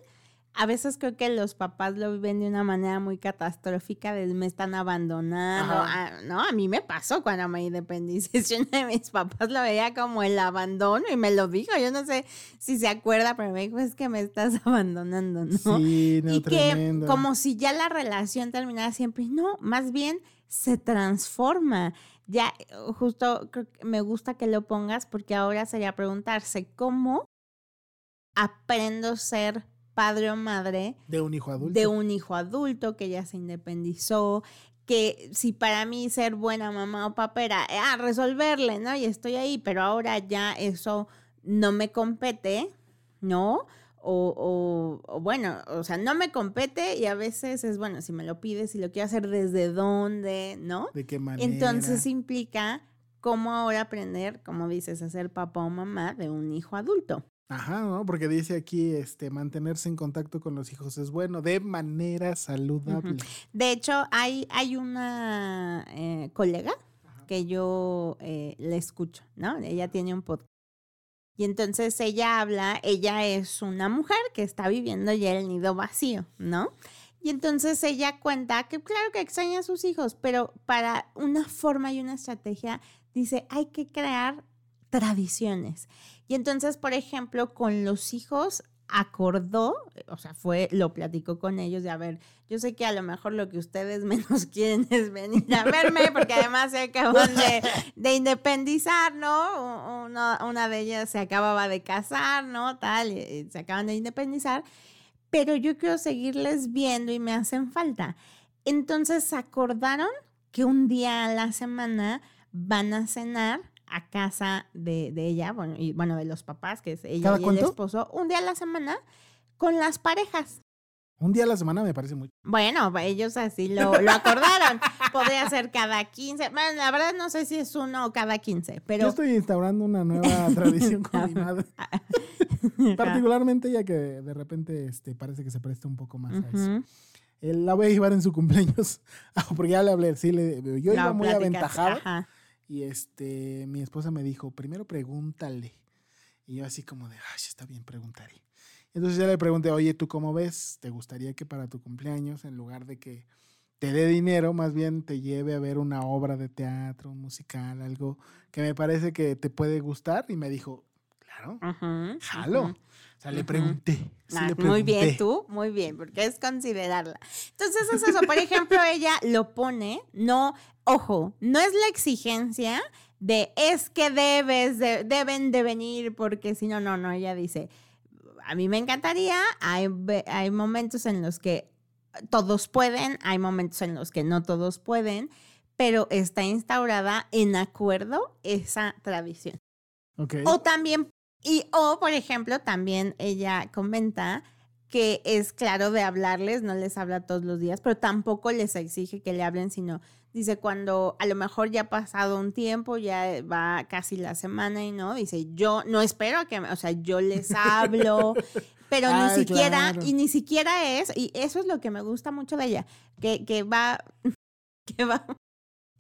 a veces creo que los papás lo viven de una manera muy catastrófica, de me están abandonando. Ajá. Ah, no, a mí me pasó cuando me independicé. Uno de mis papás lo veía como el abandono y me lo dijo. Yo no sé si se acuerda, pero me dijo, es que me estás abandonando, ¿no? Sí, no, y que como si ya la relación terminara siempre. No, más bien se transforma. Ya, justo creo que me gusta que lo pongas porque ahora sería preguntarse cómo aprendo a ser padre o madre De un hijo adulto. de un hijo adulto que ya se independizó, que si para mí ser buena mamá o papá era eh, ah, resolverle, ¿no? Y estoy ahí, pero ahora ya eso no me compete, ¿no? O, o- o bueno, o sea, no me compete y a veces es, bueno, si me lo pides, si lo quiero hacer desde dónde, ¿no? ¿De qué manera? Entonces implica cómo ahora aprender, como dices, a ser papá o mamá de un hijo adulto. Ajá, ¿no? Porque dice aquí, este, mantenerse en contacto con los hijos es bueno, de manera saludable. De hecho, hay, hay una eh, colega que yo eh, le escucho, ¿no? Ella tiene un podcast. Y entonces ella habla, ella es una mujer que está viviendo ya el nido vacío, ¿no? Y entonces ella cuenta que claro que extraña a sus hijos, pero para una forma y una estrategia, dice, hay que crear tradiciones. Y entonces, por ejemplo, con los hijos acordó, o sea, fue, lo platicó con ellos de, a ver, yo sé que a lo mejor lo que ustedes menos quieren es venir a verme, porque además se acaban de, de independizar, ¿no? Una, una de ellas se acababa de casar, ¿no? Tal, se acaban de independizar, pero yo quiero seguirles viendo y me hacen falta. Entonces acordaron que un día a la semana van a cenar a casa de, de ella, bueno, y bueno, de los papás, que es ella ¿Cada y el cuánto? esposo, un día a la semana con las parejas. Un día a la semana me parece mucho. Bueno, ellos así lo, lo acordaron. Podría ser cada 15. Bueno, la verdad no sé si es uno o cada 15, Yo pero... estoy instaurando una nueva tradición con mi madre. Particularmente ya que de repente este, parece que se presta un poco más a eso. Eh, La voy a llevar en su cumpleaños. Ah, Porque ya le hablé, sí, le, yo iba muy aventajado. ajá. Y este, mi esposa me dijo, primero pregúntale. Y yo así como de, ay, está bien, preguntaré. Entonces ya le pregunté, oye, ¿tú cómo ves? ¿Te gustaría que para tu cumpleaños, en lugar de que te dé dinero, más bien te lleve a ver una obra de teatro, un musical, algo que me parece que te puede gustar? Y me dijo, claro, jalo. O sea, le Ujú. pregunté. sí Ah, le muy bien, pregunté. tú, muy bien, porque es considerarla. Entonces es eso, por ejemplo, ella lo pone, no, ojo, no es la exigencia de es que debes, de- deben de venir, porque si no, no, no, ella dice, a mí me encantaría, hay, hay momentos en los que todos pueden, hay momentos en los que no todos pueden, pero está instaurada en acuerdo esa tradición. Ok. O también, y o por ejemplo, también ella comenta que es claro de hablarles, no les habla todos los días, pero tampoco les exige que le hablen, sino dice cuando a lo mejor ya ha pasado un tiempo, ya va casi la semana y no, dice yo no espero a que, o sea, yo les hablo, pero ni siquiera, claro. y ni siquiera es, y eso es lo que me gusta mucho de ella, que, que va, que va,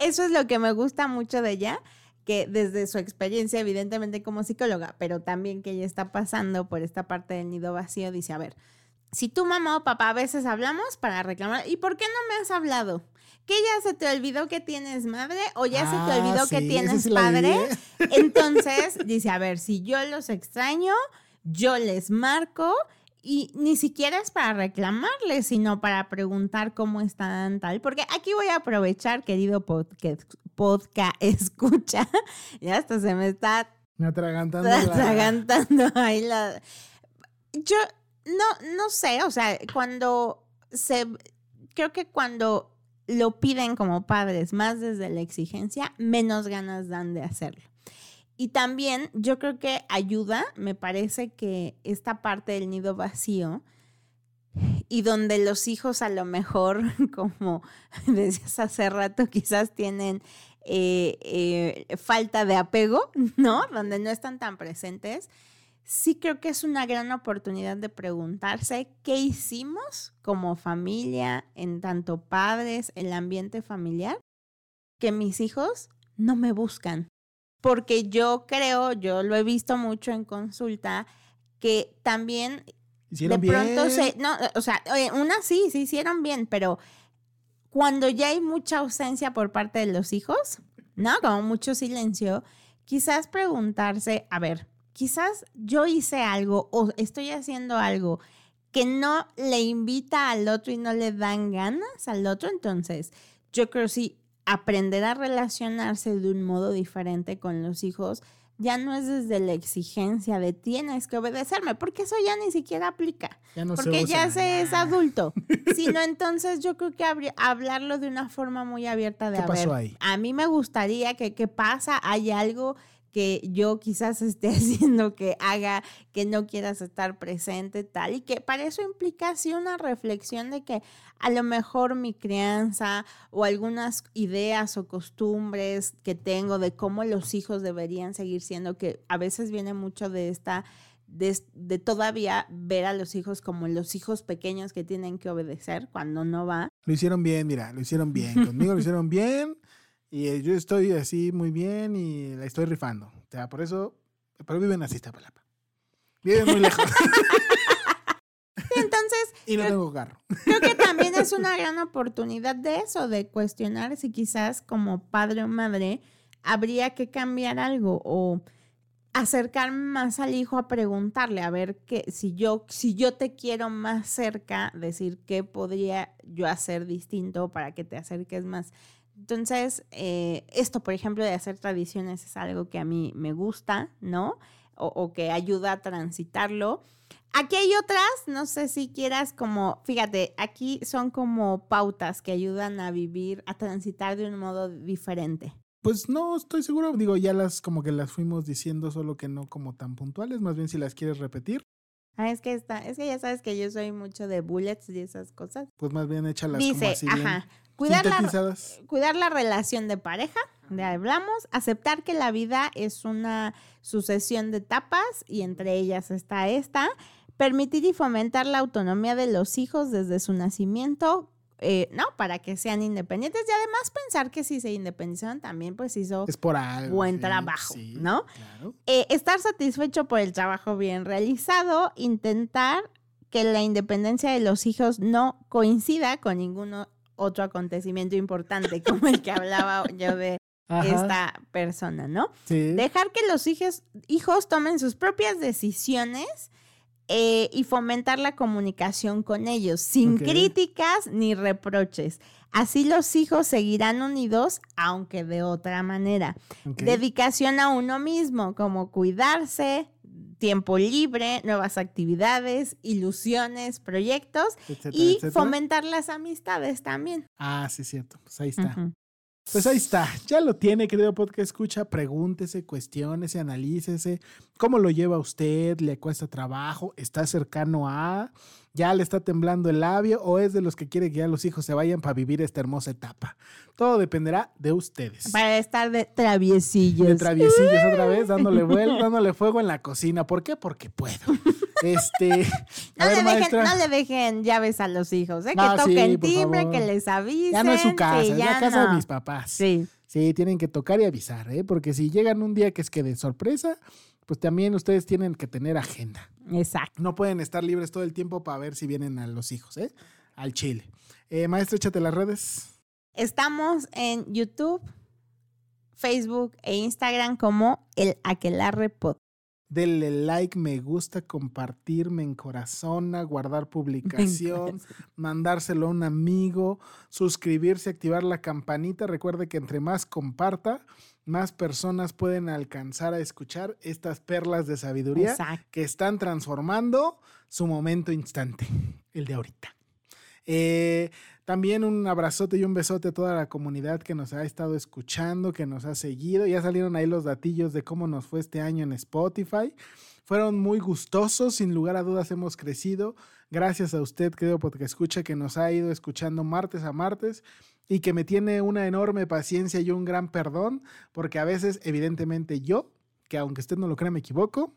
eso es lo que me gusta mucho de ella, que desde su experiencia, evidentemente como psicóloga, pero también que ella está pasando por esta parte del nido vacío, dice, a ver, si tu mamá o papá a veces hablamos para reclamar, ¿y por qué no me has hablado? ¿Que ya se te olvidó que tienes madre o ya se te Ah, olvidó que sí, tienes sí padre? Entonces, dice, a ver, si yo los extraño, yo les marco y ni siquiera es para reclamarles, sino para preguntar cómo están tal. Porque aquí voy a aprovechar, querido podcast, podcast escucha, ya hasta se me está Me atragantando. atragantando ahí la... Yo no, no sé, o sea, cuando se, creo que cuando lo piden como padres más desde la exigencia, menos ganas dan de hacerlo. Y también yo creo que ayuda, me parece que esta parte del nido vacío y donde los hijos a lo mejor, como decías hace rato, quizás tienen eh, eh, falta de apego, ¿no? Donde no están tan presentes. Sí creo que es una gran oportunidad de preguntarse qué hicimos como familia, en tanto padres, el ambiente familiar, que mis hijos no me buscan. Porque yo creo, yo lo he visto mucho en consulta, que también Hicieron de pronto se, no, o sea, una sí, sí hicieron bien, pero cuando ya hay mucha ausencia por parte de los hijos, ¿no? Como mucho silencio, quizás preguntarse, a ver, quizás yo hice algo o estoy haciendo algo que no le invita al otro y no le dan ganas al otro, entonces yo creo sí aprender a relacionarse de un modo diferente con los hijos ya no es desde la exigencia de tienes que obedecerme, porque eso ya ni siquiera aplica, Ya no se porque ya se es ya. adulto, sino entonces yo creo que habría- hablarlo de una forma muy abierta de ¿Qué a pasó ver, ahí? a mí me gustaría que qué pasa, hay algo que yo quizás esté haciendo que haga que no quieras estar presente, tal, y que para eso implica así una reflexión de que a lo mejor mi crianza o algunas ideas o costumbres que tengo de cómo los hijos deberían seguir siendo, que a veces viene mucho de esta, de, de todavía ver a los hijos como los hijos pequeños que tienen que obedecer cuando no va. Lo hicieron bien, mira, lo hicieron bien. Conmigo lo hicieron bien. Y eh, yo estoy así muy bien y la estoy rifando. O sea, por eso. Pero viven así, Iztapalapa. Viven muy lejos. Entonces, y no tengo carro. Creo que también es una gran oportunidad de eso, de cuestionar si quizás como padre o madre habría que cambiar algo o acercar más al hijo a preguntarle, a ver que si yo, si yo te quiero más cerca, decir qué podría yo hacer distinto para que te acerques más. Entonces, eh, esto, por ejemplo, de hacer tradiciones es algo que a mí me gusta, ¿no? O, o que ayuda a transitarlo. Aquí hay otras, no sé si quieras como, fíjate, aquí son como pautas que ayudan a vivir, a transitar de un modo diferente. Pues no estoy seguro. Digo, ya las como que las fuimos diciendo, solo que no como tan puntuales. Más bien si las quieres repetir, Ah, es que está, es que ya sabes que yo soy mucho de bullets y esas cosas. pues más bien échalas como Dice, así bien ajá, cuidar la, cuidar la relación de pareja, de hablamos, aceptar que la vida es una sucesión de etapas y entre ellas está esta, permitir y fomentar la autonomía de los hijos desde su nacimiento, eh, ¿no? Para que sean independientes y además pensar que si se independizaron también pues hizo Es por algo. buen sí, trabajo, sí, ¿no? Claro. eh, estar satisfecho por el trabajo bien realizado, intentar que la independencia de los hijos no coincida con ningún o- otro acontecimiento importante como el que hablaba yo de Ajá, esta persona, ¿no? sí. Dejar que los hijos, hijos tomen sus propias decisiones eh, y fomentar la comunicación con ellos, sin críticas ni reproches. Así los hijos seguirán unidos, aunque de otra manera. Dedicación a uno mismo, como cuidarse, tiempo libre, nuevas actividades, ilusiones, proyectos etcétera, y etcétera. fomentar las amistades también. Ah, sí, cierto. Pues ahí está. Pues ahí está, ya lo tiene, querido podcast escucha, pregúntese, cuestiónese, analícese, cómo lo lleva usted, le cuesta trabajo, está cercano a, ya le está temblando el labio o es de los que quiere que ya los hijos se vayan para vivir esta hermosa etapa. Todo dependerá de ustedes. Para estar de traviesillos. De traviesillos otra vez, dándole vuelo, dándole fuego en la cocina. ¿Por qué? Porque puedo. Este, No, ver, le dejen, maestra. no le dejen llaves a los hijos, ¿eh? No, que sí, toquen timbre, que les avisen. Ya no es su casa, sí, es la casa no. de mis papás. Sí. Sí, tienen que tocar y avisar, ¿eh? Porque si llegan un día que es que de sorpresa, pues también ustedes tienen que tener agenda. Exacto. No pueden estar libres todo el tiempo para ver si vienen a los hijos, ¿eh? Al chile. Eh, maestro, échate las redes. Estamos en YouTube, Facebook e Instagram como el Aquelarre Pod. Denle like, me gusta, compartir, me encorazona, guardar publicación, mandárselo a un amigo, suscribirse, activar la campanita. Recuerde que entre más comparta, más personas pueden alcanzar a escuchar estas perlas de sabiduría Exacto. que están transformando su momento instante, el de ahorita. Eh, también un abrazote y un besote a toda la comunidad que nos ha estado escuchando, que nos ha seguido. Ya salieron ahí los datillos de cómo nos fue este año en Spotify. Fueron muy gustosos, sin lugar a dudas hemos crecido. Gracias a usted, querido porque escucha, que nos ha ido escuchando martes a martes y que me tiene una enorme paciencia y un gran perdón, porque a veces, evidentemente, yo, que aunque usted no lo crea, me equivoco,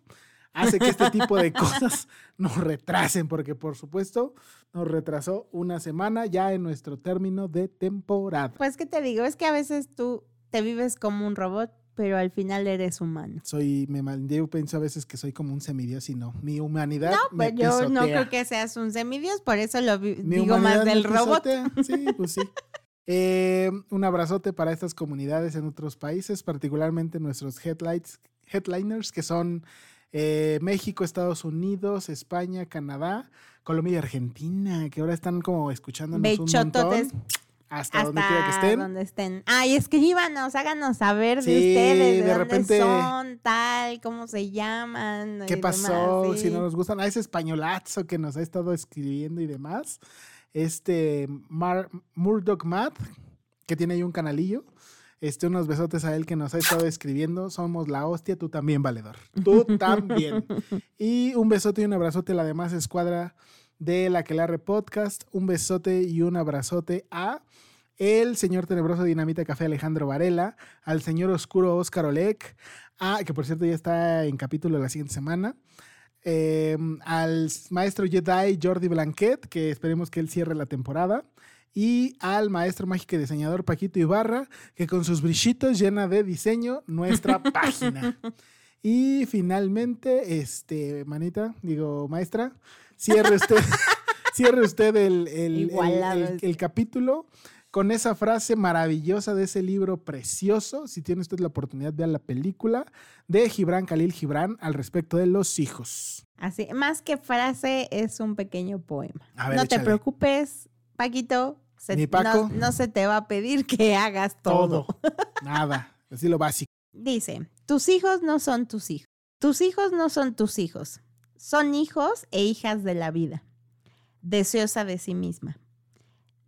hace que este tipo de cosas nos retrasen, porque por supuesto nos retrasó una semana ya en nuestro término de temporada. Pues, ¿qué te digo? Es que a veces tú te vives como un robot, pero al final eres humano. Soy, me yo pienso a veces que soy como un semidios y no. Mi humanidad No, pues yo no creo que seas un semidios, por eso lo vi- digo más del robot. pisotea. Sí, pues sí. Eh, un abrazote para estas comunidades en otros países, particularmente nuestros headlights, headliners, que son eh, México, Estados Unidos, España, Canadá, Colombia y Argentina, que ahora están como escuchándonos un Bechototes montón. Hasta, donde quiera que hasta estén. donde estén. Ay, escríbanos, háganos saber de ustedes, de, de dónde repente- son, tal, cómo se llaman. ¿Qué pasó? demás, Si no nos gustan, a ese españolazo que nos ha estado escribiendo y demás. Este Mar Murdoch Matt, que tiene ahí un canalillo. Este, unos besotes a él que nos ha estado escribiendo. Somos la hostia, tú también, valedor. Tú también. Y un besote y un abrazote a la demás escuadra de la Quelarre Podcast. Un besote y un abrazote a el señor tenebroso Dinamita Café Alejandro Varela, al señor oscuro Oscar Olek, a, que por cierto ya está en capítulo la siguiente semana, eh, al maestro Jedi Jordi Blanquet, que esperemos que él cierre la temporada, y al maestro mágico y diseñador Paquito Ibarra, que con sus brillitos llena de diseño nuestra página. Y finalmente, este, manita, digo, maestra, cierre usted, cierre usted el, el- el capítulo con esa frase maravillosa de ese libro precioso. Si tiene usted la oportunidad, vea la película de Gibran Khalil Gibran al respecto de los hijos. Así, más que frase, es un pequeño poema. A ver, no te preocupes, Paquito. se- Mi Paco. No, no se te va a pedir que hagas todo. Todo. Nada. Así lo básico. Dice, tus hijos no son tus hijos. Tus hijos no son tus hijos. Son hijos e hijas de la vida, deseosa de sí misma.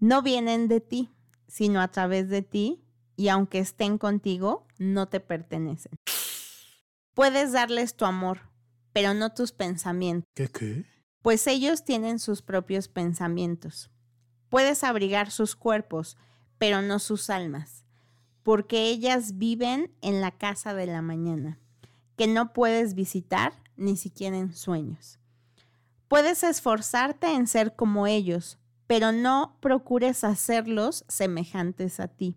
No vienen de ti, sino a través de ti, y aunque estén contigo, no te pertenecen. Puedes darles tu amor, pero no tus pensamientos, ¿Qué qué? pues ellos tienen sus propios pensamientos. Puedes abrigar sus cuerpos, pero no sus almas, porque ellas viven en la casa de la mañana, que no puedes visitar ni siquiera en sueños. Puedes esforzarte en ser como ellos, pero no procures hacerlos semejantes a ti,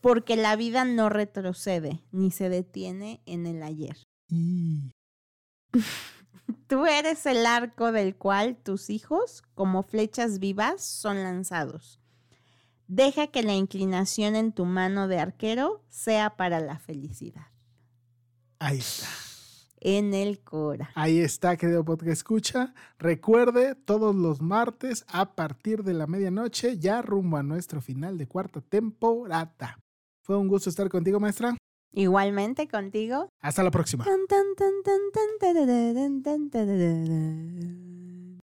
porque la vida no retrocede ni se detiene en el ayer. Y... Tú eres el arco del cual tus hijos, como flechas vivas, son lanzados. Deja que la inclinación en tu mano de arquero sea para la felicidad. Ahí está. En el Cora. Ahí está, querido podcast escucha. Recuerde, todos los martes a partir de la medianoche, ya rumbo a nuestro final de cuarta temporada. Fue un gusto estar contigo, maestra. Igualmente contigo. Hasta la próxima.